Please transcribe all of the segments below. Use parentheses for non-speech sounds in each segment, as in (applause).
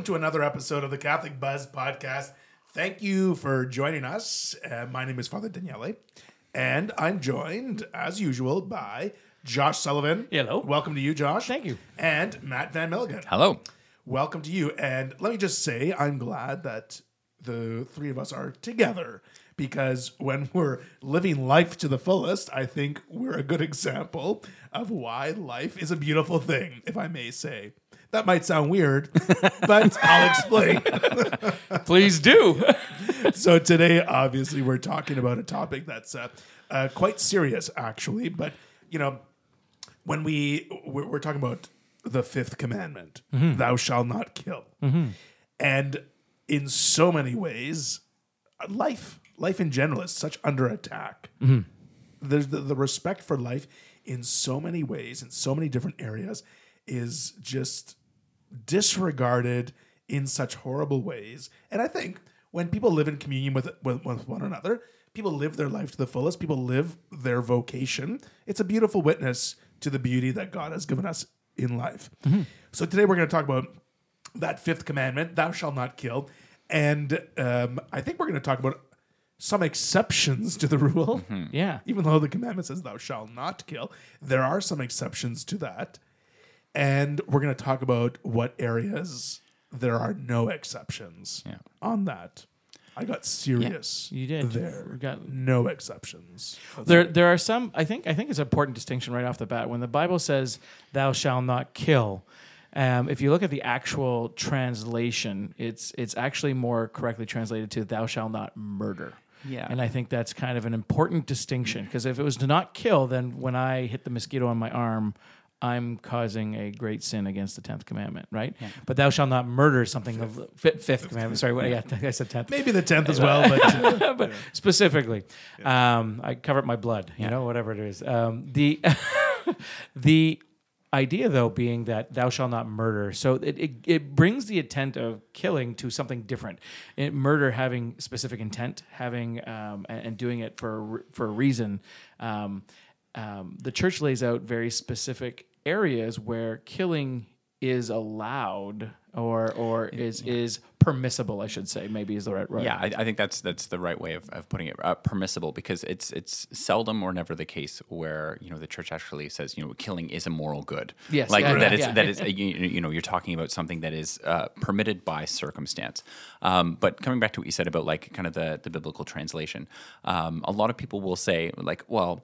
Welcome to another episode of the Catholic Buzz podcast. Thank you for joining us. Uh, my name is Father Daniele, and I'm joined, as usual, by Josh Sullivan. Hello. Welcome to you, Josh. Thank you. And Mat Van Milligan. Hello. Welcome to you. And let me just say, I'm glad that the three of us are together because when we're living life to the fullest, I think we're a good (laughs) example of why life is a beautiful thing, if I may say. That might sound weird, but I'll explain. (laughs) Please do. (laughs) so today, obviously, we're talking about a topic that's uh, uh, quite serious, actually. But you know, when we we're, we're talking about the fifth commandment, "Thou shalt not kill," and in so many ways, life life in general is such under attack. There's the, the respect for life in so many ways, in so many different areas, is just disregarded in such horrible ways. And I think when people live in communion with, with, with one another, people live their life to the fullest, people live their vocation. It's a beautiful witness to the beauty that God has given us in life. So today we're going to talk about that fifth commandment, thou shalt not kill. And um, I think we're going to talk about some exceptions to the rule. Yeah. Even though the commandment says thou shalt not kill, there are some exceptions to that. And we're going to talk about what areas there are no exceptions Yeah. on that. I got serious. You did. There. We got no exceptions. there there are some I think I think it's an important distinction right off the bat. When the Bible says thou shalt not kill, um, if you look at the actual translation, it's it's actually more correctly translated to thou shalt not murder. Yeah. And I think that's kind of an important distinction because if it was to not kill, then when I hit the mosquito on my arm, I'm causing a great sin against the tenth commandment, right? But thou shalt not murder something. Fifth, fifth, fifth commandment. Sorry, what, yeah, I said tenth. Maybe the 10th as well, but (laughs) uh, but specifically, um, I covered my blood, you know, whatever it is. Um, the (laughs) the idea, though, being that thou shalt not murder, so it, it, it brings the intent of killing to something different. It, murder having specific intent, having um, and, and doing it for a for a reason. Um, um, the church lays out very specific areas where killing is allowed or or is is permissible, I should say. Maybe is the right right. Yeah, I, I think that's that's the right way of, of putting it. Uh, permissible because it's it's seldom or never the case where you know the church actually says you know killing is a moral good. Yes, like yeah, that right, is yeah. that is you, you know you're talking about something that is uh, permitted by circumstance. Um, but coming back to what you said about like kind of the the biblical translation, um, a lot of people will say like, well,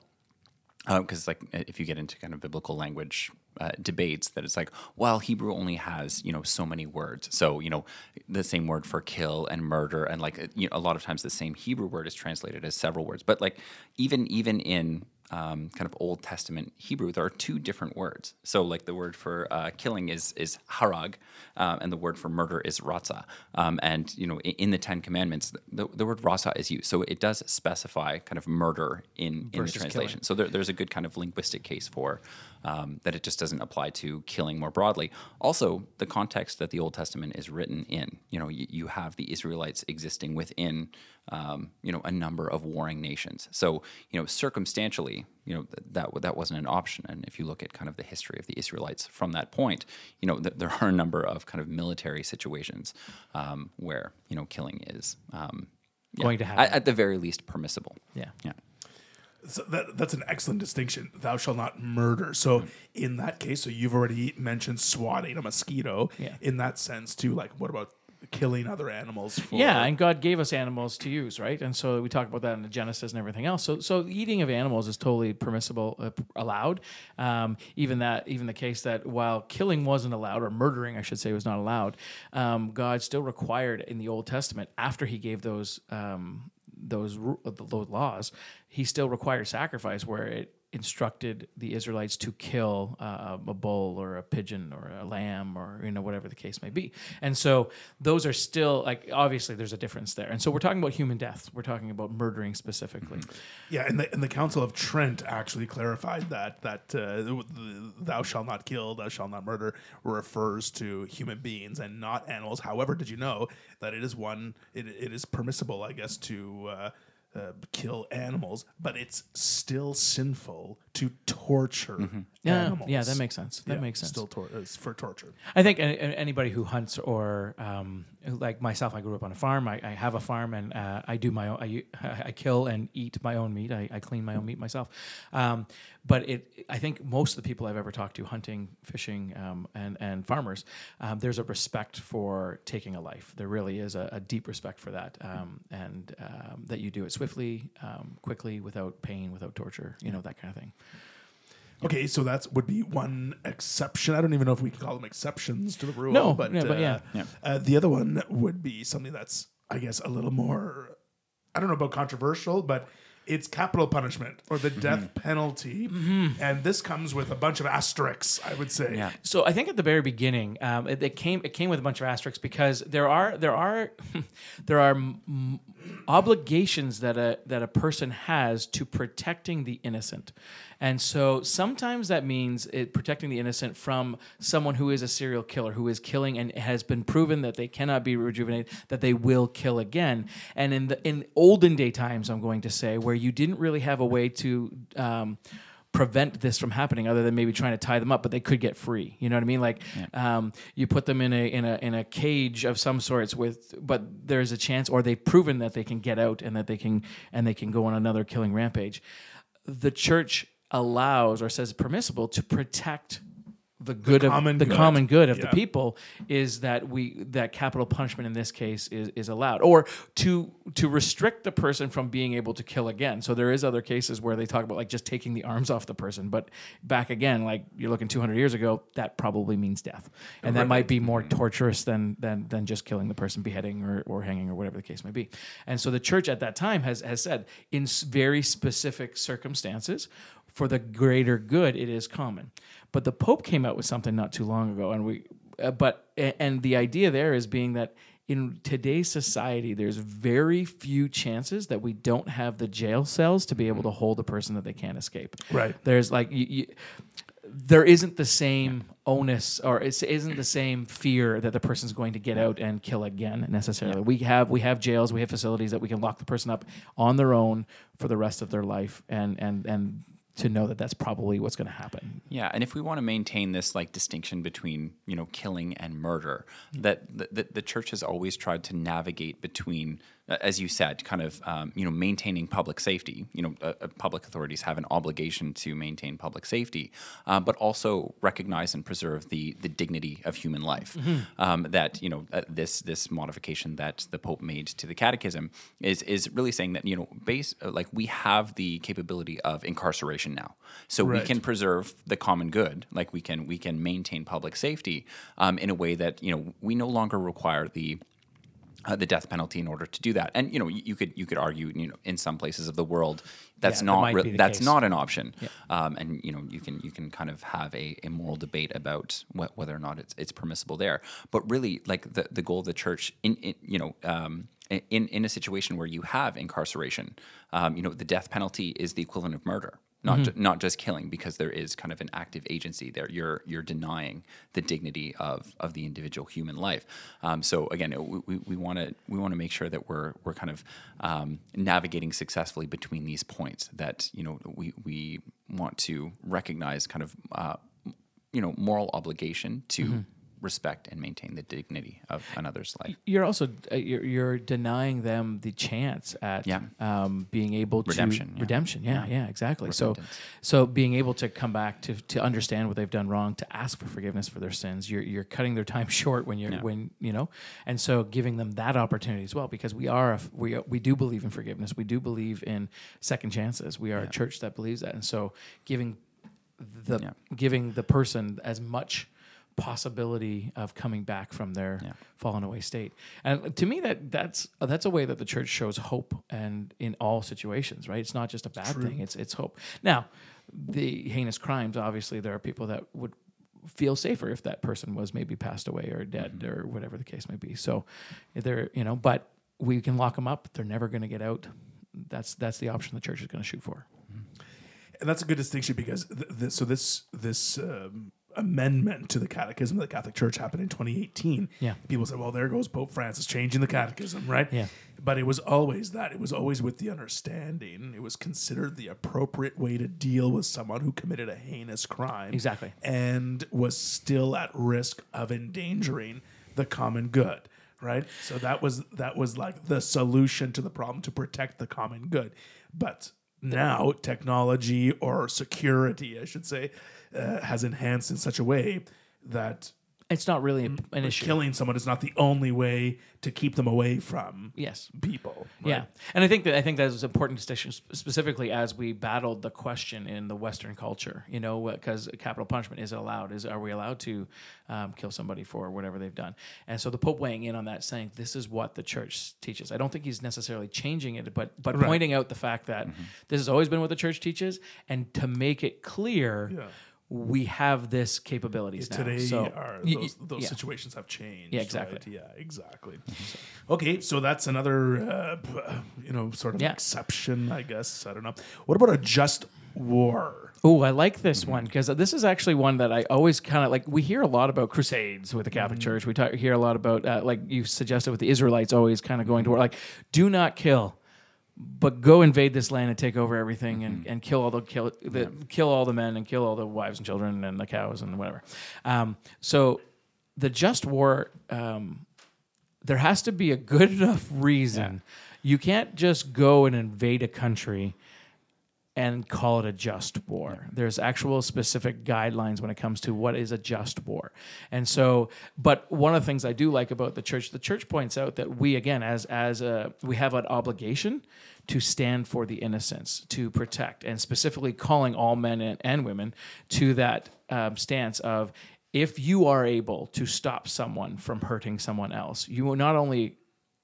because like if you get into kind of biblical language uh, debates that it's like well hebrew only has you know so many words. So you know the same word for kill and murder and like you know, a lot of times the same hebrew word is translated as several words. But like even even in um, kind of Old Testament Hebrew, there are two different words. So, like the word for uh, killing is is harag, um, and the word for murder is ratza. Um, and you know, in, in the Ten Commandments, the, the word ratza is used, so it does specify kind of murder in, in the translation. So there, there's a good kind of linguistic case for um, that it just doesn't apply to killing more broadly. Also, the context that the Old Testament is written in. You know, you, you have the Israelites existing within um, you know a number of warring nations. So you know, circumstantially, you know th- that that wasn't an option. And if you look at kind of the history of the Israelites from that point, you know, th- there are a number of kind of military situations um, where you know killing is. Um, yeah, Going to at- happen. at the very least permissible. Yeah. Yeah. So that, that's an excellent distinction. Thou shalt not murder. So in that case, so you've already mentioned swatting a mosquito. Yeah. In that sense, too, like what about killing other animals? For, Yeah, and God gave us animals to use, right? And so we talk about that in the Genesis and everything else. So, so eating of animals is totally permissible, uh, allowed. Um, even that, even the case that while killing wasn't allowed, or murdering, I should say, was not allowed, um, God still required in the Old Testament after He gave those um, those uh, those laws, He still required sacrifice where it instructed the Israelites to kill uh, a bull or a pigeon or a lamb or you know whatever the case may be. And so those are still like obviously there's a difference there. And so we're talking about human death. We're talking about murdering specifically. Yeah, and the, and the Council of Trent actually clarified that that uh, "thou shalt not kill, thou shalt not murder" refers to human beings and not animals. However, did you know that it is one? It, it is permissible, I guess, to uh, uh, kill animals, but it's still sinful to torture Yeah, animals. yeah, that makes sense. That Yeah, makes sense. Still tor- is for torture. I think any, anybody who hunts or um, like myself, I grew up on a farm. I, I have a farm, and uh, I do my own. I, I kill and eat my own meat. I, I clean my own meat myself. Um, but it, I think most of the people I've ever talked to, hunting, fishing, um, and and farmers, um, there's a respect for taking a life. There really is a, a deep respect for that, um, and um, that you do it swiftly, um, quickly, without pain, without torture. You know that kind of thing. Okay, so that would be one exception. I don't even know if we can call them exceptions to the rule. No, but, yeah, but uh, yeah. Yeah. Uh, the other one would be something that's, I guess, a little more. I don't know about controversial, but it's capital punishment or the death penalty, and this comes with a bunch of asterisks. I would say. Yeah. So I think at the very beginning, um, it, it came it came with a bunch of asterisks because there are there are (laughs) there are m- obligations that a that a person has to protecting the innocent, and so sometimes that means it, protecting the innocent from someone who is a serial killer who is killing and has been proven that they cannot be rejuvenated, that they will kill again. And in the in olden day times, I'm going to say where you didn't really have a way to um, prevent this from happening other than maybe trying to tie them up but they could get free. You know what i mean? Like um, you put them in a in a in a cage of some sorts with but there's a chance or they've proven that they can get out and that they can and they can go on another killing rampage. The church allows or says permissible to protect the good common of the good. common good of Yeah. the people is that we that capital punishment in this case is, is allowed. Or to to restrict the person from being able to kill again. So there is other cases where they talk about like just taking the arms off the person. But back again like you're looking 200 years ago that probably means death. And that might be more mm-hmm. torturous than than than just killing the person beheading or, or hanging or whatever the case may be. And so the church at that time has has said in very specific circumstances for the greater good it is common but the pope came out with something not too long ago and we uh, but and the idea there is being that in today's society there's very few chances that we don't have the jail cells to be able to hold a person that they can't escape Right. there's like you, you, there isn't the same onus or it isn't the same fear that the person's going to get out and kill again necessarily. We have we have jails, we have facilities that we can lock the person up on their own for the rest of their life and and and to know that that's probably what's going to happen. Yeah, and if we want to maintain this like distinction between you know killing and murder, mm. that the, the, the church has always tried to navigate between, as you said, kind of um, you know maintaining public safety. You know, uh, uh, public authorities have an obligation to maintain public safety, uh, but also recognize and preserve the the dignity of human life. Um, that you know uh, this this modification that the Pope made to the Catechism is is really saying that you know base uh, like we have the capability of incarceration now, so we can preserve the common good like we can we can maintain public safety um, in a way that you know we no longer require the uh, the death penalty in order to do that. And you know you, you could you could argue you know in some places of the world that's Yeah, not re- that's case. not an option. Um, and you know you can you can kind of have a, a moral debate about wh- whether or not it's it's permissible there. But really like the the goal of the church in, in you know um, in in a situation where you have incarceration um, you know the death penalty is the equivalent of murder not ju- not just killing because there is kind of an active agency there. You're you're denying the dignity of of the individual human life. Um, so again, we want to we want to make sure that we're we're kind of um, navigating successfully between these points. That you know we we want to recognize kind of uh, you know moral obligation to. Respect and maintain the dignity of another's life. You're also uh, you're, you're denying them the chance at Yeah. um, being able to Redemption, yeah. redemption. Yeah, yeah, exactly. So Repentance. so being able to come back to to understand what they've done wrong, to ask for forgiveness for their sins. You're you're cutting their time (laughs) short when you're Yeah. when you know, and so giving them that opportunity as well because we are a, we we do believe in forgiveness. We do believe in second chances. We are a church that believes that, and so giving the Yeah. giving the person as much possibility of coming back from their Yeah. fallen away state. And to me, that that's that's a way that the church shows hope, and in all situations, right? It's not just a bad thing; it's it's hope. Now, the heinous crimes, obviously, there are people that would feel safer if that person was maybe passed away or dead or whatever the case may be. So, they're you know, but we can lock them up; they're never going to get out. That's that's the option the church is going to shoot for. and that's a good distinction because th- th- so this this um, amendment to the catechism of the Catholic Church happened in 2018. Yeah. People said, well, there goes Pope Francis changing the catechism, right? Yeah. But it was always that. It was always with the understanding. It was considered the appropriate way to deal with someone who committed a heinous crime. Exactly. And was still at risk of endangering the common good. Right. So that was that was like the solution to the problem to protect the common good. But now technology or security, I should say, uh, has enhanced in such a way that It's not really an issue. killing someone is not the only way to keep them away from Yes. people. right? Yeah, and I think that I think that is an important distinction, specifically as we battled the question in the Western culture. You know, because capital punishment is allowed? Is are we allowed to um, kill somebody for whatever they've done? And so the Pope weighing in on that, saying this is what the Church teaches. I don't think he's necessarily changing it, but but pointing out the fact that this has always been what the Church teaches, and to make it clear. Yeah. We have this capabilities now. Today, so are, those, those yeah. situations have changed. Yeah, exactly. right? Yeah, exactly. Okay, so that's another, uh, you know, sort of Yeah. exception, I guess. I don't know. What about a just war? Oh, I like this one because this is actually one that I always kind of like. We hear a lot about crusades with the Catholic Church. We talk, hear a lot about, uh, like you suggested, with the Israelites always kind of going to war. Like, do not kill, but go invade this land and take over everything and, and kill all the kill the, kill all the men and kill all the wives and children and the cows and whatever. Um, so, the just war. Um, there has to be a good (laughs) enough reason. You can't just go and invade a country and call it a just war. There's actual specific guidelines when it comes to what is a just war. And so, but one of the things I do like about the church, the church points out that we again as as a we have an obligation to stand for the innocents, to protect, and specifically calling all men and, and women to that um, stance of if you are able to stop someone from hurting someone else, you will not only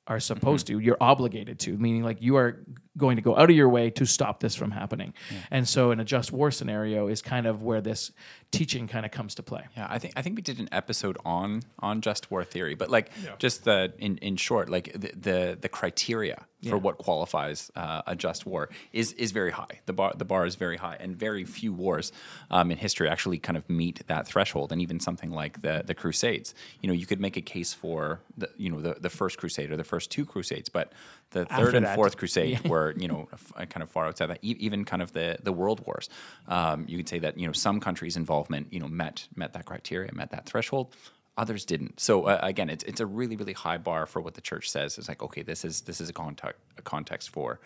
are supposed to, you're obligated to, meaning like you are going to go out of your way to stop this from happening. And so in a just war scenario is kind of where this teaching kind of comes to play. Yeah, I think I think we did an episode on on just war theory, but like just the in, in short, like the the, the criteria for what qualifies uh, a just war is is very high. The bar the bar is very high, and very few wars um, in history actually kind of meet that threshold. And even something like the the Crusades, you know, you could make a case for the you know the the first Crusade or the first two Crusades, but the After third and that. fourth Crusade were you know f- kind of far outside that. E- even kind of the the world wars, um, you could say that you know some countries' involvement you know met met that criteria, met that threshold. Others didn't. So uh, again, it's it's a really really high bar for what the church says. It's like okay, this is this is a context a context for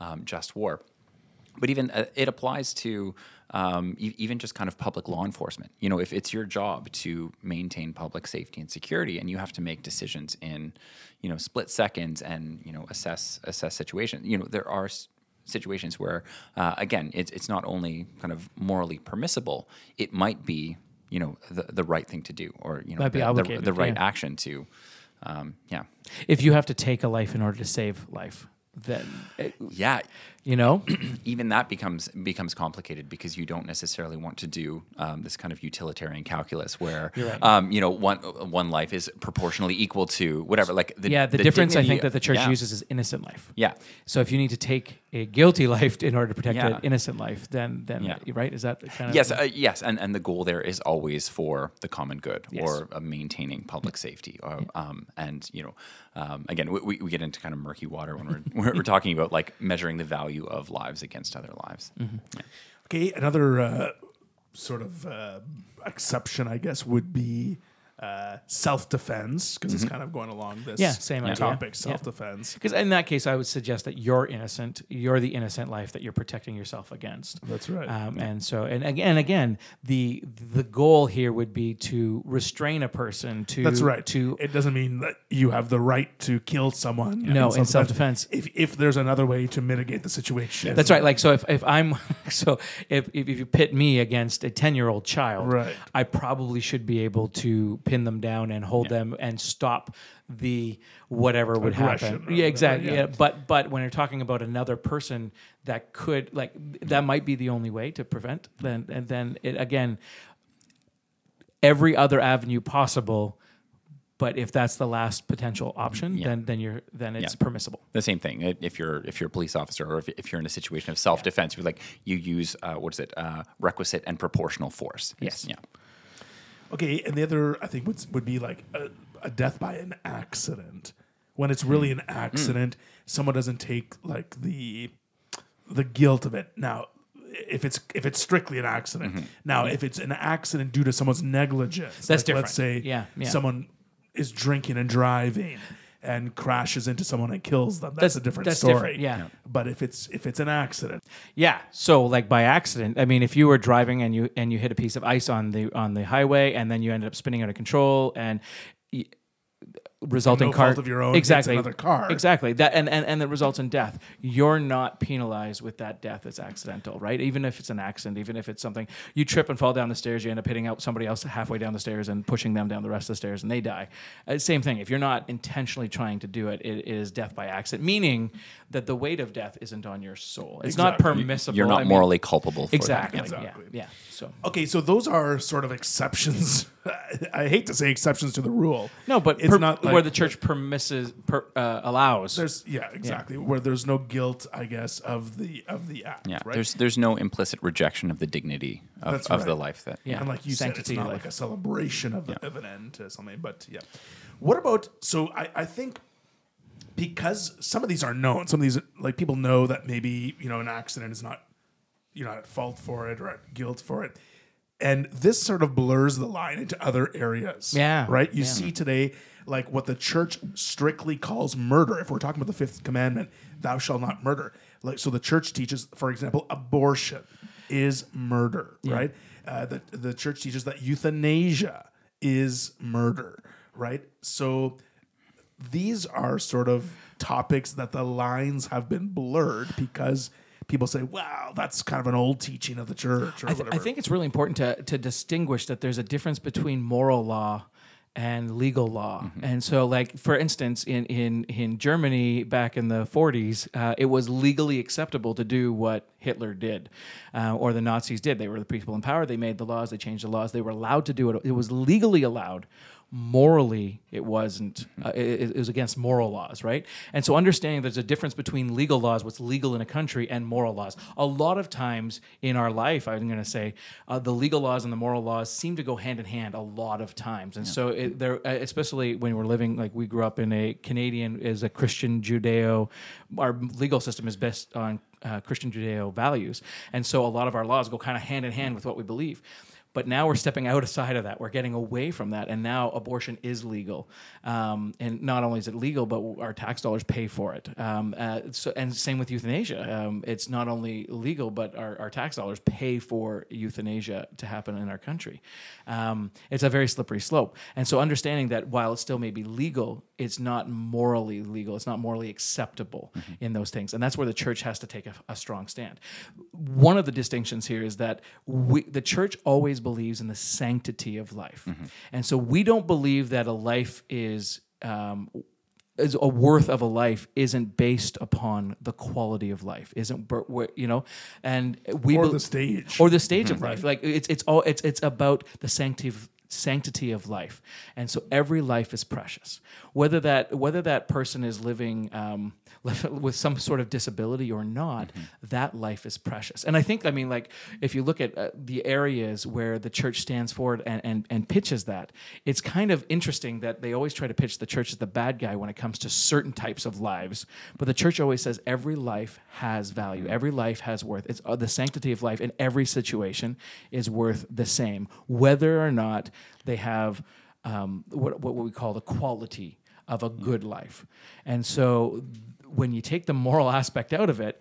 um, just war but even uh, it applies to um, e- even just kind of public law enforcement. You know, if it's your job to maintain public safety and security, and you have to make decisions in, you know, split seconds and you know assess assess situations. You know, there are s- situations where, uh, again, it's it's not only kind of morally permissible, it might be you know the, the right thing to do, or you know Might be the, the, the right yeah. action to, um, yeah, If you have to take a life in order to save life, then it- yeah. You know, (clears throat) even that becomes becomes complicated because you don't necessarily want to do um, this kind of utilitarian calculus where right. um, you know one one life is proportionally equal to whatever. Like the, yeah, the, difference I think that the church yeah. uses is innocent life. Yeah. So if you need to take a guilty life in order to protect Yeah. an innocent life, then then Yeah. right is that kind of Yes, uh, yes, and, and the goal there is always for the common good Yes. or uh, maintaining public safety. Or, um, and you know, um, again, we, we, we get into kind of murky water when we're (laughs) we're, we're talking about like measuring the value of lives against other lives. Mm-hmm. Okay, another uh, sort of uh, exception, I guess, would be uh, self defense because it's kind of going along this Mm-hmm. Yeah, same idea. topic, self defense. Because in that case, I would suggest that you're innocent. You're the innocent life that you're protecting yourself against. That's right. Um, and so, and again, again, the the goal here would be to restrain a person to. That's right. To it doesn't mean that you have the right to kill someone. No, in self-defense. If if there's another way to mitigate the situation, that's right. Like so, if, if I'm (laughs) so if, if if you pit me against a ten year old child, Right. I probably should be able to pin them down and hold them and stop the whatever would Aggression happen. Yeah, exactly. whatever, Yeah. yeah. But but when you're talking about another person that could like that might be the only way to prevent. Then and then it again, every other avenue possible. But if that's the last potential option, Yeah. then then you're then it's Yeah. permissible. the same thing. If- you're if you're a police officer or if, if you're in a situation of self defense, you're like you use uh, what is it? Uh, requisite and proportional force. Yes. Yeah. Okay, and the other I think would would be like a, a death by an accident. When it's really mm. an mm. accident, someone doesn't take like the the guilt of it. Now, if it's if it's strictly an accident. Mm-hmm. Now, mm-hmm. if it's an accident due to someone's negligence, That's different. Let's say Yeah, yeah. someone is drinking and driving and crashes into someone and kills them. That's, That's- a different that's story. different, yeah. Yeah. But if it's if it's an accident, Yeah. So like by accident, I mean, if you were driving and you and you hit a piece of ice on the on the highway and then you ended up spinning out of control and y- resulting no car fault of your own, exactly. another car. exactly. That and, and and that results in death. You're not penalized with that death as accidental right? Even if it's an accident even if it's something you trip and fall down the stairs you end up hitting out somebody else halfway down the stairs and pushing them down the rest of the stairs and they die. Uh, same thing. If you're not intentionally trying to do it, it, it is death by accident meaning that the weight of death isn't on your soul. It's not permissible. You're I not mean- morally culpable for exactly that. Exactly. yeah. Yeah. So Okay, so those are sort of exceptions. (laughs) I hate to say exceptions to the rule. no but it's per- not like where the church permisses per, uh, allows There's yeah, exactly. Where there's no guilt, I guess, of the of the act. Yeah, right. there's there's no implicit rejection of the dignity of, That's of the life that Yeah. and like you Sanctity said, it's not of like a celebration of, of an end to something. But yeah, what about? So I I think because some of these are known, some of these like people know that maybe you know an accident is not you're not at fault for it or at guilt for it. And this sort of blurs the line into other areas. Yeah. Right? You Yeah. see today, like what the church strictly calls murder. If we're talking about the fifth commandment, thou shalt not murder. Like so the church teaches, for example, abortion is murder, right? Uh, the, the church teaches that euthanasia is murder, right? So these are sort of topics that the lines have been blurred because people say, "Wow, that's kind of an old teaching of the church," or I, th- whatever. I think it's really important to, to distinguish that there's a difference between moral law and legal law. Mm-hmm. And so, like for instance, in in in Germany back in the 40s, uh, it was legally acceptable to do what Hitler did, uh, or the Nazis did. They were the people in power. They made the laws. They changed the laws. They were allowed to do it. It was legally allowed. Morally, it wasn't. Uh, it, it was against moral laws, right? And so, understanding there's a difference between legal laws, what's legal in a country, and moral laws. A lot of times in our life, I'm going to say, uh, the legal laws and the moral laws seem to go hand in hand a lot of times. And so, it, there, uh, especially when we're living, like we grew up in a Canadian is a Christian Judeo. Our legal system is based on uh, Christian Judeo values, and so a lot of our laws go kind of hand in hand with what we believe. But now we're stepping outside of that. We're getting away from that, and now abortion is legal. Um, and not only is it legal, but our tax dollars pay for it. Um, uh, so, and same with euthanasia. Um, it's not only legal, but our, our tax dollars pay for euthanasia to happen in our country. Um, it's a very slippery slope. And so, understanding that while it still may be legal, it's not morally legal. It's not morally acceptable in those things, and that's where the church has to take a, a strong stand. One of the distinctions here is that we, the church always believes in the sanctity of life, and so we don't believe that a life is. Um, is a worth of a life isn't based upon the quality of life isn't bur- you know and we or bel- the stage. or the stage of life. Like it's it's all it's it's about the sanctity of, sanctity of life, and so every life is precious. Whether that whether that person is living um, (laughs) with some sort of disability or not, that life is precious. And I think I mean like if you look at uh, the areas where the church stands forward and, and and pitches that, it's kind of interesting that they always try to pitch the church as the bad guy when it comes to certain types of lives, but the church always says every life has value, every life has worth. It's uh, the sanctity of life in every situation is worth the same, whether or not they have um, what what we call the quality of a good life. And so, when you take the moral aspect out of it,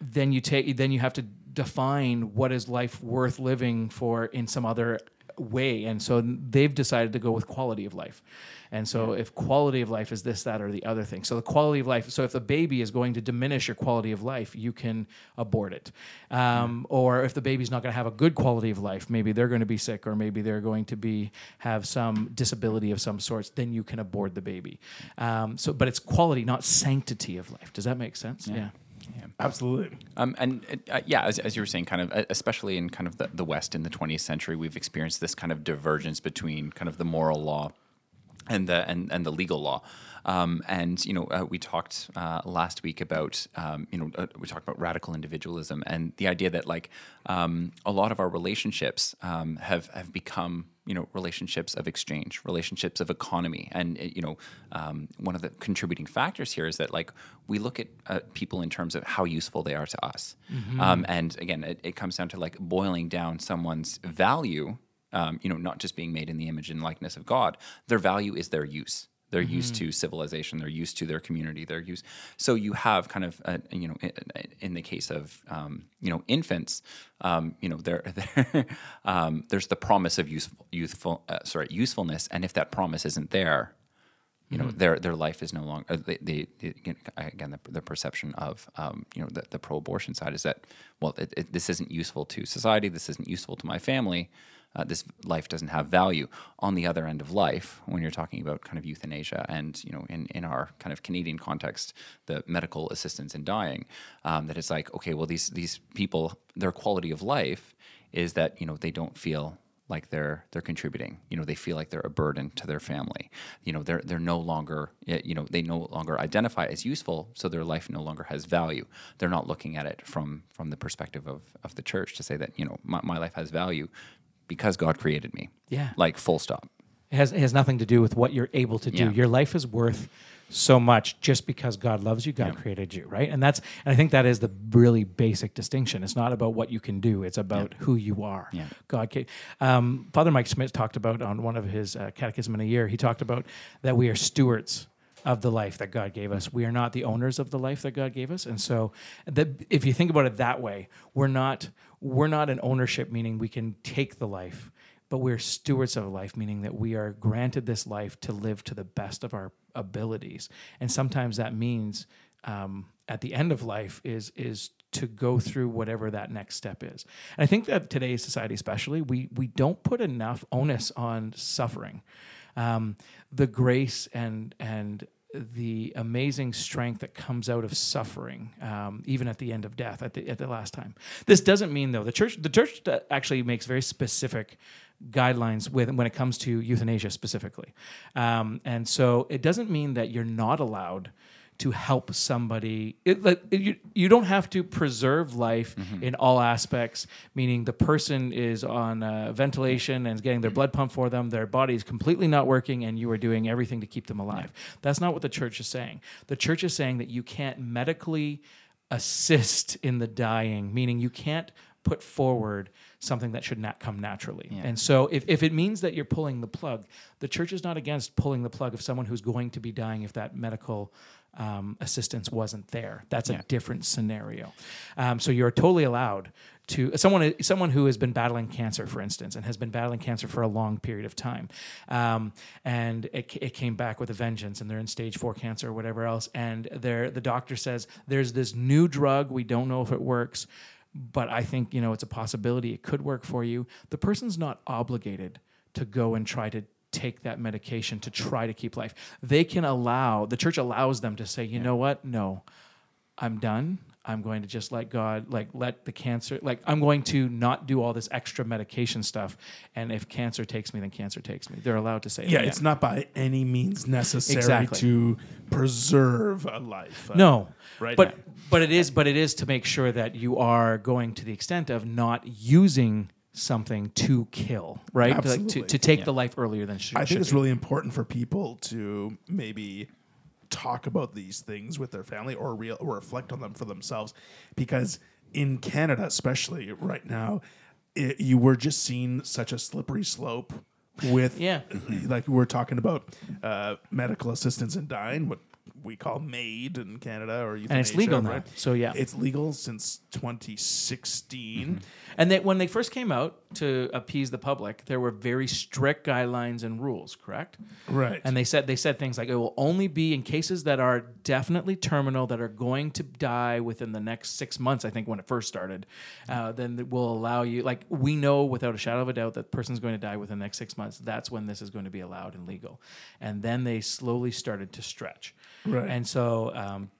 then you take then you have to define what is life worth living for in some other way. And so they've decided to go with quality of life. And so if quality of life is this that or the other thing. So the quality of life so if the baby is going to diminish your quality of life you can abort it. Um, or if the baby's not going to have a good quality of life maybe they're going to be sick or maybe they're going to be have some disability of some sorts then you can abort the baby. Um, so but it's quality not sanctity of life. Does that make sense? Yeah. Absolutely. Um, and uh, yeah, as, as you were saying, kind of, uh, especially in kind of the, the West in the 20th century, we've experienced this kind of divergence between kind of the moral law and the and, and the legal law. Um, and you know, uh, we talked uh, last week about um, you know uh, we talked about radical individualism and the idea that like um, a lot of our relationships um, have have become you know relationships of exchange relationships of economy. And uh, you know um, one of the contributing factors here is that like we look at uh, people in terms of how useful they are to us. Um, and again it, it comes down to like boiling down someone's value um, you know not just being made in the image and likeness of god their value is their use they're used to civilization. They're used to their community. They're used. So you have kind of, uh, you know, in, in the case of, um, you know, infants, um, you know, there, (laughs) there um, there's the promise of useful, youthful, uh, sorry, usefulness, and if that promise isn't there, you know, their their life is no longer. Uh, they, they, they- again, again, the, the perception of, um, you know, the, the pro-abortion side is that, well, it, it, this isn't useful to society. This isn't useful to my family. Uh, this life doesn't have value. On the other end of life, when you're talking about kind of euthanasia and you know in, in our kind of Canadian context, the medical assistance in dying, um, that it's like okay, well these these people their quality of life is that you know they don't feel like they're they're contributing. You know they feel like they're a burden to their family. You know they're they're no longer you know they no longer identify as useful, so their life no longer has value. They're not looking at it from from the perspective of of the church to say that you know my, my life has value because God created me. Yeah. Like full stop. It has, it has nothing to do with what you're able to do. Yeah. Your life is worth so much just because God loves you, God created you, right? And that's and I think that is the really basic distinction. It's not about what you can do; it's about who you are. Yeah. God, um, Father Mike Schmitz talked about on one of his uh, catechism in a year. He talked about that we are stewards of the life that God gave us. We are not the owners of the life that God gave us, and so the, if you think about it that way, we're not we're not an ownership, meaning we can take the life but we're stewards of life, meaning that we are granted this life to live to the best of our abilities. And sometimes that means um, at the end of life is is to go through whatever that next step is. And I think that today's society, especially, we we don't put enough onus on suffering. Um, the grace and and the amazing strength that comes out of suffering, um, even at the end of death, at the at the last time. This doesn't mean though the church the church actually makes very specific guidelines with when it comes to euthanasia specifically, um, and so it doesn't mean that you're not allowed to help somebody. It, like, it- you, you don't have to preserve life in all aspects, meaning the person is on uh, ventilation and is getting their blood pumped for them, their body is completely not working, and you are doing everything to keep them alive. That's not what the church is saying. The church is saying that you can't medically assist in the dying, meaning you can't put forward something that should not come naturally. And so if, if it means that you're pulling the plug, the church is not against pulling the plug of someone who's going to be dying if that medical um, assistance wasn't there. That's a different scenario. Um, so you're totally allowed to someone someone who has been battling cancer, for instance, and has been battling cancer for a long period of time, um, and it, it came back with a vengeance, and they're in stage four cancer or whatever else, and they're, the doctor says there's this new drug, we don't know if it works, but I think you know it's a possibility it could work for you. The person's not obligated to go and try to take that medication to try to keep life. They can allow the church allows them to say, you know what, no, I'm done. I'm going to just let God, like, let the cancer, like, I'm going to not do all this extra medication stuff. And if cancer takes me, then cancer takes me. They're allowed to say Yeah, that. it's not by any means necessary Exactly. to preserve a life. Uh, No, Right. But but it is but it is to make sure that you are going to the extent of not using something to kill, right? Like, to, to take the life earlier than should. I think should it's be. really important for people to maybe talk about these things with their family or real or reflect on them for themselves because in Canada especially right now it, you were just seeing such a slippery slope with Yeah. like we're talking about uh, medical assistance in dying what we call MAID in Canada or euthanasia, And it's legal now. right? So, yeah. it's legal since 2016 And they, when they first came out to appease the public, there were very strict guidelines and rules, correct? right And they said they said things like it will only be in cases that are definitely terminal that are going to die within the next six months. I think when it first started, uh, then it will allow you. Like we know without a shadow of a doubt that person's going to die within the next six months. That's when this is going to be allowed and legal. And then they slowly started to stretch. Right. And so. Um,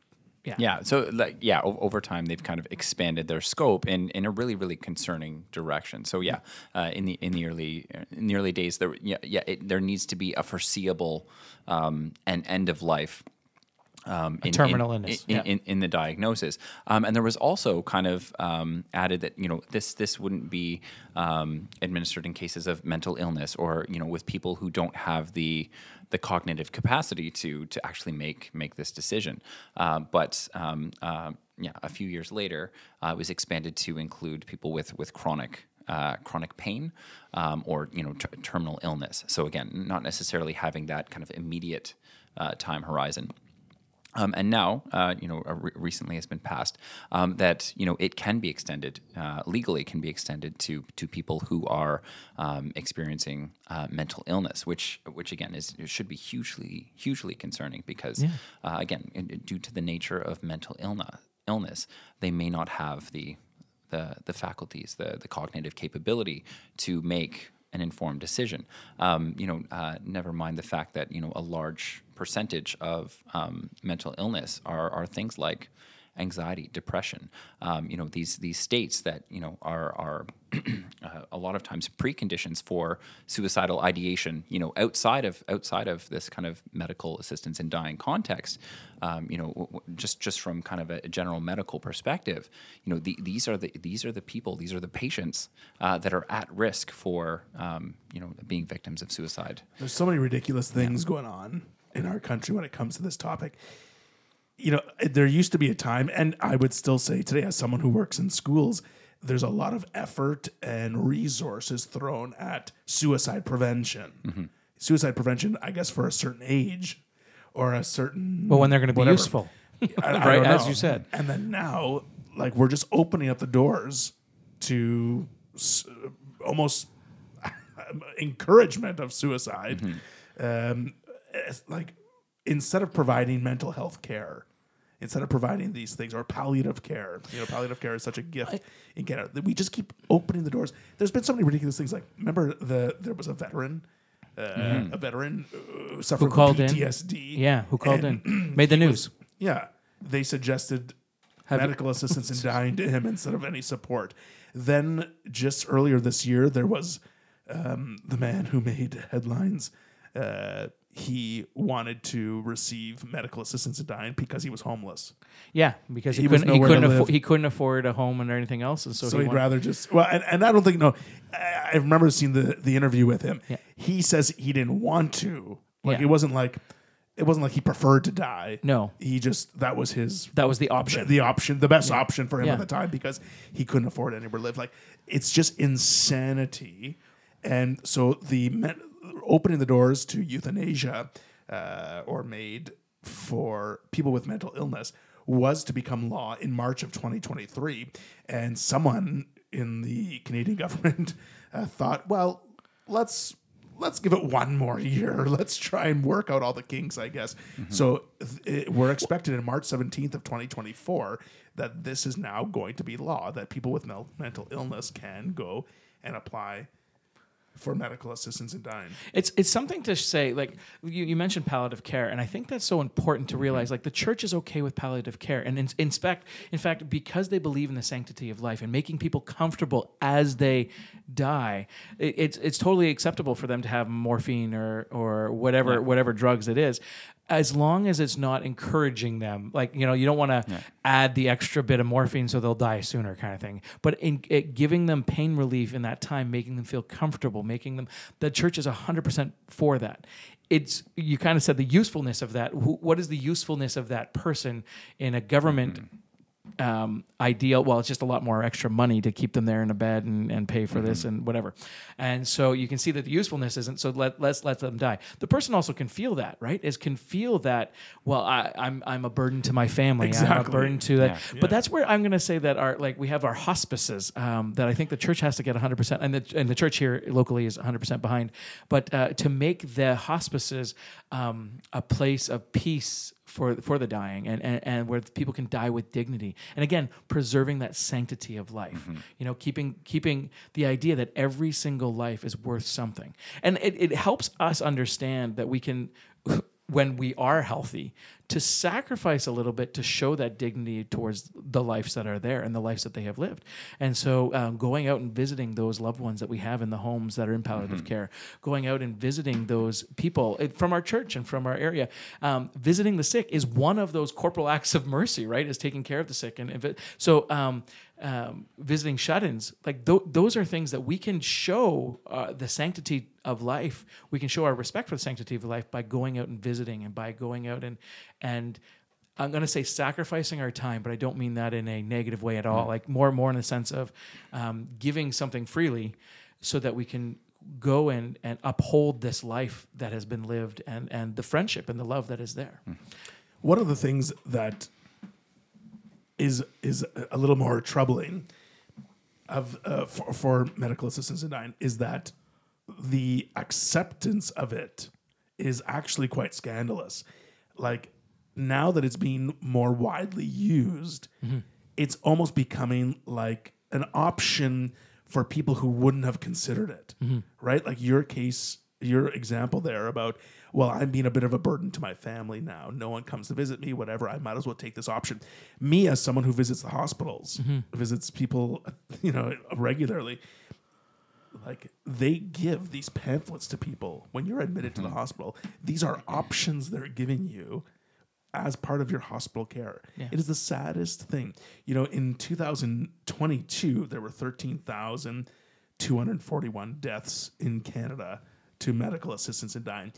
yeah. Yeah. So like yeah, o- over time they've kind of expanded their scope in, in a really really concerning direction. So yeah, uh, in the in the early in the early days there yeah, yeah it, there needs to be a foreseeable um, and end of life um, in, terminal in, illness, in, yeah. in, in the diagnosis. Um, and there was also kind of um, added that you know this this wouldn't be um, administered in cases of mental illness or you know with people who don't have the the cognitive capacity to to actually make make this decision. Uh, but um, uh, yeah, a few years later, uh, it was expanded to include people with with chronic uh, chronic pain um, or you know ter- terminal illness. So again, not necessarily having that kind of immediate uh, time horizon. Um, and now, uh, you know, re- recently has been passed um, that you know it can be extended uh, legally, can be extended to to people who are um, experiencing uh, mental illness, which which again is should be hugely hugely concerning because uh, again, in, due to the nature of mental illness, illness, they may not have the the the faculties, the the cognitive capability to make an informed decision. Um, you know, uh, never mind the fact that you know a large percentage of um, mental illness are are things like anxiety, depression. Um, you know, these these states that you know are are (clears throat) uh, a lot of times preconditions for suicidal ideation. You know, outside of outside of this kind of medical assistance in dying context. Um, you know, w- w- just just from kind of a, a general medical perspective. You know, the, these are the these are the people, these are the patients uh, that are at risk for um, you know being victims of suicide. There's so many ridiculous things going on in our country when it comes to this topic. You know, there used to be a time, and I would still say today, as someone who works in schools, there's a lot of effort and resources thrown at suicide prevention. Suicide prevention, I guess, for a certain age or a certain. Well, when they're going to be whatever. useful, (laughs) I- I right, as you said. And then now, like, we're just opening up the doors to s- almost (laughs) encouragement of suicide. Um, it's like, instead of providing mental health care, instead of providing these things or palliative care, you know, palliative care is such a gift in Canada that we just keep opening the doors. There's been so many ridiculous things. Like, remember the there was a veteran. Uh, A veteran uh, suffering from called in? PTSD. yeah, who called and in, (clears throat) made the news. yeah, they suggested Have you- medical assistance in (laughs) dying to him instead of any support. Then, just earlier this year, there was um, the man who made headlines. Uh, he wanted to receive medical assistance in dying because he was homeless. Yeah, because he, He couldn't he couldn't affo- he couldn't afford a home and anything else, and so, So, he he'd wanted- rather just well, and, and I don't think no. I, I remember seeing the the interview with him. Yeah. He says he didn't want to. Like Yeah. it wasn't like it wasn't like he preferred to die. No. he just that was his that was the option. the option, the best option for him Yeah. at the time because he couldn't afford anywhere to live. Like it's just insanity, and so the opening the doors to euthanasia uh, or MAID for people with mental illness was to become law in March of 2023, and someone in the Canadian (laughs) government uh, thought, well, let's let's give it one more year. (laughs) Let's try and work out all the kinks, I guess. So it, we're expected in March 17th of 2024 that this is now going to be law that people with mel- mental illness can go and apply for medical assistance in dying. It's it's something to say. Like you, you mentioned palliative care, and I think that's so important to mm-hmm. realize. Like the church is okay with palliative care, and in, in fact, in fact, because they believe in the sanctity of life and making people comfortable as they die, it, it's it's totally acceptable for them to have morphine or or whatever whatever drugs it is. As long as it's not encouraging them, like you know, you don't want to add the extra bit of morphine so they'll die sooner, kind of thing. But in it, giving them pain relief in that time, making them feel comfortable, making them the church is hundred percent for that. It's you kind of said the usefulness of that. What is the usefulness of that person in a government? Mm-hmm. Um, ideal. Well, it's just a lot more extra money to keep them there in a bed and, and pay for this and whatever. And so you can see that the usefulness isn't. So let let's let them die. The person also can feel that, right? Is can feel that. Well, I, I'm I'm a burden to my family. I'm a burden to that. Yeah. But that's where I'm going to say that our like we have our hospices um, that I think the church has to get 100 percent, and the and the church here locally is 100 percent behind. But uh, to make the hospices um, a place of peace for for the dying and, and and where people can die with dignity. And again preserving that sanctity of life. Mm-hmm. You know keeping keeping the idea that every single life is worth something. And it, it helps us understand that we can when we are healthy to sacrifice a little bit to show that dignity towards the lives that are there and the lives that they have lived. And so um, going out and visiting those loved ones that we have in the homes that are in palliative care, going out and visiting those people eh, from our church and from our area, um, visiting the sick is one of those corporal acts of mercy, right? Is taking care of the sick. And it, so, um, um, visiting shut-ins like th- those are things that we can show uh, the sanctity of life we can show our respect for the sanctity of life by going out and visiting and by going out and and i'm going to say sacrificing our time but i don't mean that in a negative way at all. Like more and more in the sense of um, giving something freely so that we can go and, and uphold this life that has been lived and, and the friendship and the love that is there. One of the things that is is a little more troubling of uh, for, for medical assistants in dying is that the acceptance of it is actually quite scandalous. Like now that it's being more widely used, mm-hmm. it's almost becoming like an option for people who wouldn't have considered it. Mm-hmm. Right? Like your case, your example there about, well, I'm being a bit of a burden to my family now. No one comes to visit me, whatever. I might as well take this option. Me, as someone who visits the hospitals, mm-hmm. visits people, (laughs) you know, regularly, like they give these pamphlets to people when you're admitted to the hospital. These are options they're giving you as part of your hospital care. Yeah. It is the saddest thing. You know, in 2022, there were 13,241 deaths in Canada to medical assistance in dying.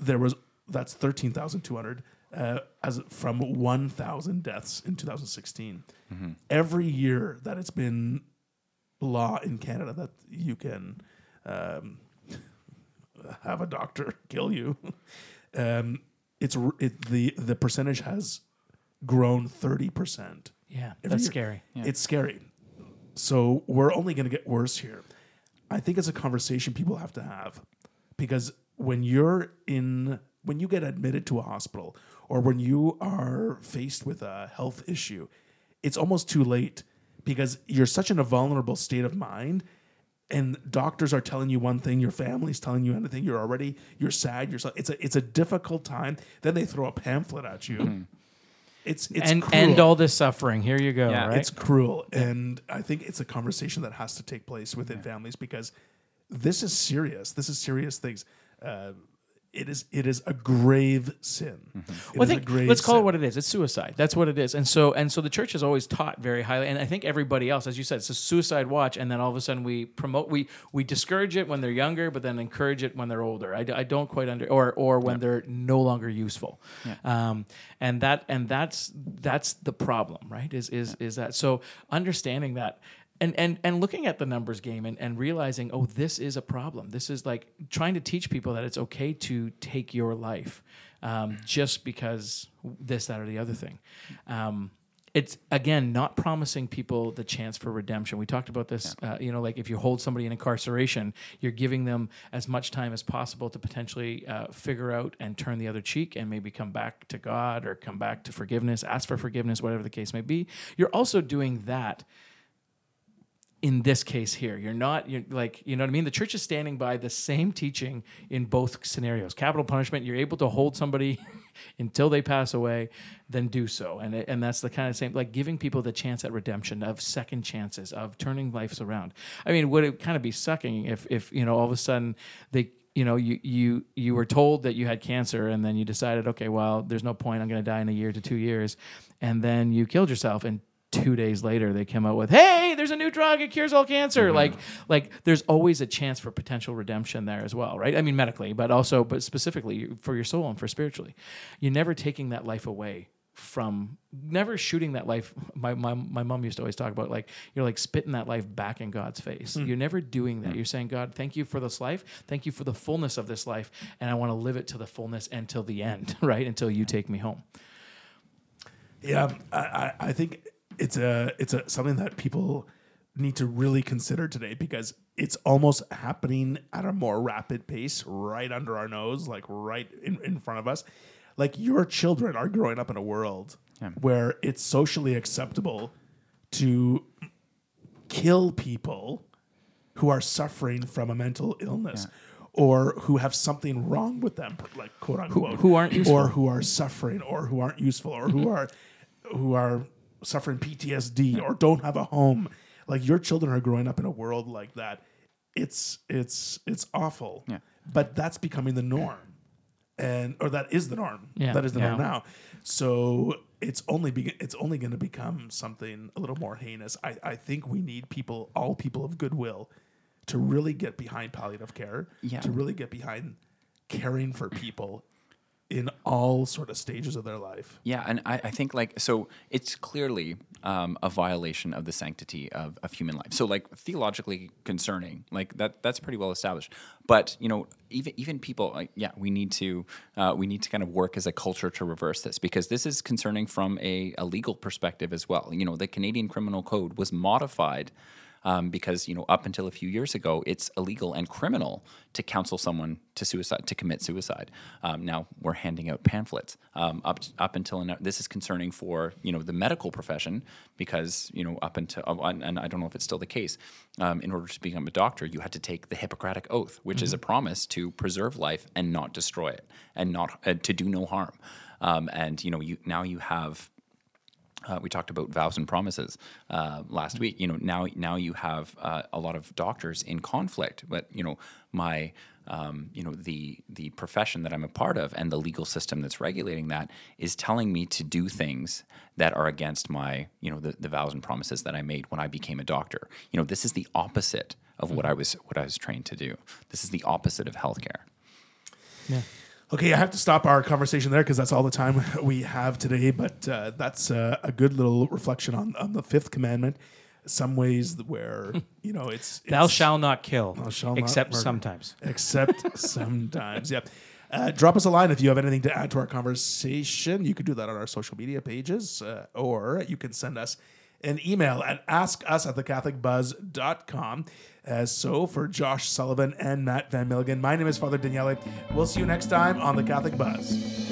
There was that's 13,200 uh, as from 1,000 deaths in 2016. Every year that it's been law in Canada that you can um, (laughs) have a doctor (laughs) kill you. Um, it's it, the the percentage has grown thirty percent. yeah Every that's year. scary It's scary. So we're only going to get worse here. I think it's a conversation people have to have because when you're in when you get admitted to a hospital or when you are faced with a health issue, it's almost too late because you're such in a vulnerable state of mind and doctors are telling you one thing, your family's telling you anything, you're already you're sad, you're it's a it's a difficult time. Then they throw a pamphlet at you. It's it's and cruel. end all this suffering here you go Yeah, right It's cruel, and I think it's a conversation that has to take place within families because this is serious. This is serious things. Uh, it is it is a grave sin. It Well, I think let's call it what it is. It's suicide. That's what it is. And so and so the church has always taught very highly. And I think everybody else, as you said, it's a suicide watch. And then all of a sudden we promote, we we discourage it when they're younger, but then encourage it when they're older. I don't quite under or or when they're no longer useful. Um, and that and that's that's the problem, right? Is is is that so understanding that and and and looking at the numbers game and, and realizing oh this is a problem. This is like trying to teach people that it's okay to take your life um, just because this that or the other thing. Um, it's again not promising people the chance for redemption. We talked about this uh, you know like if you hold somebody in incarceration you're giving them as much time as possible to potentially uh, figure out and turn the other cheek and maybe come back to god or come back to forgiveness ask for forgiveness whatever the case may be. You're also doing that in this case here. You're not you're like you know what I mean. The church is standing by the same teaching in both scenarios. Capital punishment, you're able to hold somebody (laughs) until they pass away, then do so, and it, and that's the kind of same like giving people the chance at redemption, of second chances, of turning lives around. I mean, would it kind of be sucking if if you know all of a sudden they you know you you you were told that you had cancer and then you decided okay well there's no point i'm going to die in a year to two years and then you killed yourself and two days later they come out with hey there's a new drug it cures all cancer. Mm-hmm. Like like there's always a chance for potential redemption there as well right? I mean medically but also but specifically for your soul and for spiritually. You're never taking that life away from never shooting that life my, my, my mom used to always talk about like you're like spitting that life back in god's face. Mm. You're never doing that. Mm. You're saying god thank you for this life. Thank you for the fullness of this life and i want to live it to the fullness until the end (laughs) right? Until you take me home. Yeah, I, I, I think it's a it's a something that people need to really consider today because it's almost happening at a more rapid pace right under our nose, like right in, in front of us. Like your children are growing up in a world where it's socially acceptable to kill people who are suffering from a mental illness or who have something wrong with them, like quote unquote, who aren't useful. or who are suffering, or who aren't useful, or who mm-hmm. are who are suffering PTSD, or don't have a home. Like your children are growing up in a world like that. It's it's it's awful. Yeah. But that's becoming the norm and or that is the norm. Yeah. That is the norm now. So it's only be, it's only going to become something a little more heinous. I, I think we need people, all people of goodwill, to really get behind palliative care. Yeah. To really get behind caring for people in all sort of stages of their life. Yeah, and I, I think like so it's clearly um, a violation of the sanctity of, of human life. So like theologically concerning, like that that's pretty well established. But you know, even even people like yeah, we need to uh, we need to kind of work as a culture to reverse this because this is concerning from a, a legal perspective as well. You know, the Canadian Criminal Code was modified um, because you know up until a few years ago it's illegal and criminal to counsel someone to suicide to commit suicide. Um, now we're handing out pamphlets. Um, up up until now, this is concerning for you know the medical profession because you know up until uh, and I don't know if it's still the case. Um, in order to become a doctor, you had to take the Hippocratic oath, which is a promise to preserve life and not destroy it and not uh, to do no harm. Um, and you know you now you have uh, we talked about vows and promises uh, last week. You know, now now you have uh, a lot of doctors in conflict, but you know, my um, you know the the profession that I'm a part of and the legal system that's regulating that is telling me to do things that are against my you know the, the vows and promises that I made when I became a doctor. You know, this is the opposite of what I was what I was trained to do. This is the opposite of healthcare. Okay, I have to stop our conversation there because that's all the time (laughs) we have today. But uh, that's uh, a good little reflection on, on the fifth commandment. Some ways where (laughs) you know it's, Thou it's- shalt not kill, shall except murder. sometimes. (laughs) except sometimes. Yep. Uh, drop us a line if you have anything to add to our conversation. You can do that on our social media pages, uh, or you can send us an email at askus at thecatholicbuzz.com. As so, for Josh Sullivan and Mat Van Milligan, my name is Father Daniele. We'll see you next time on The Catholic Buzz.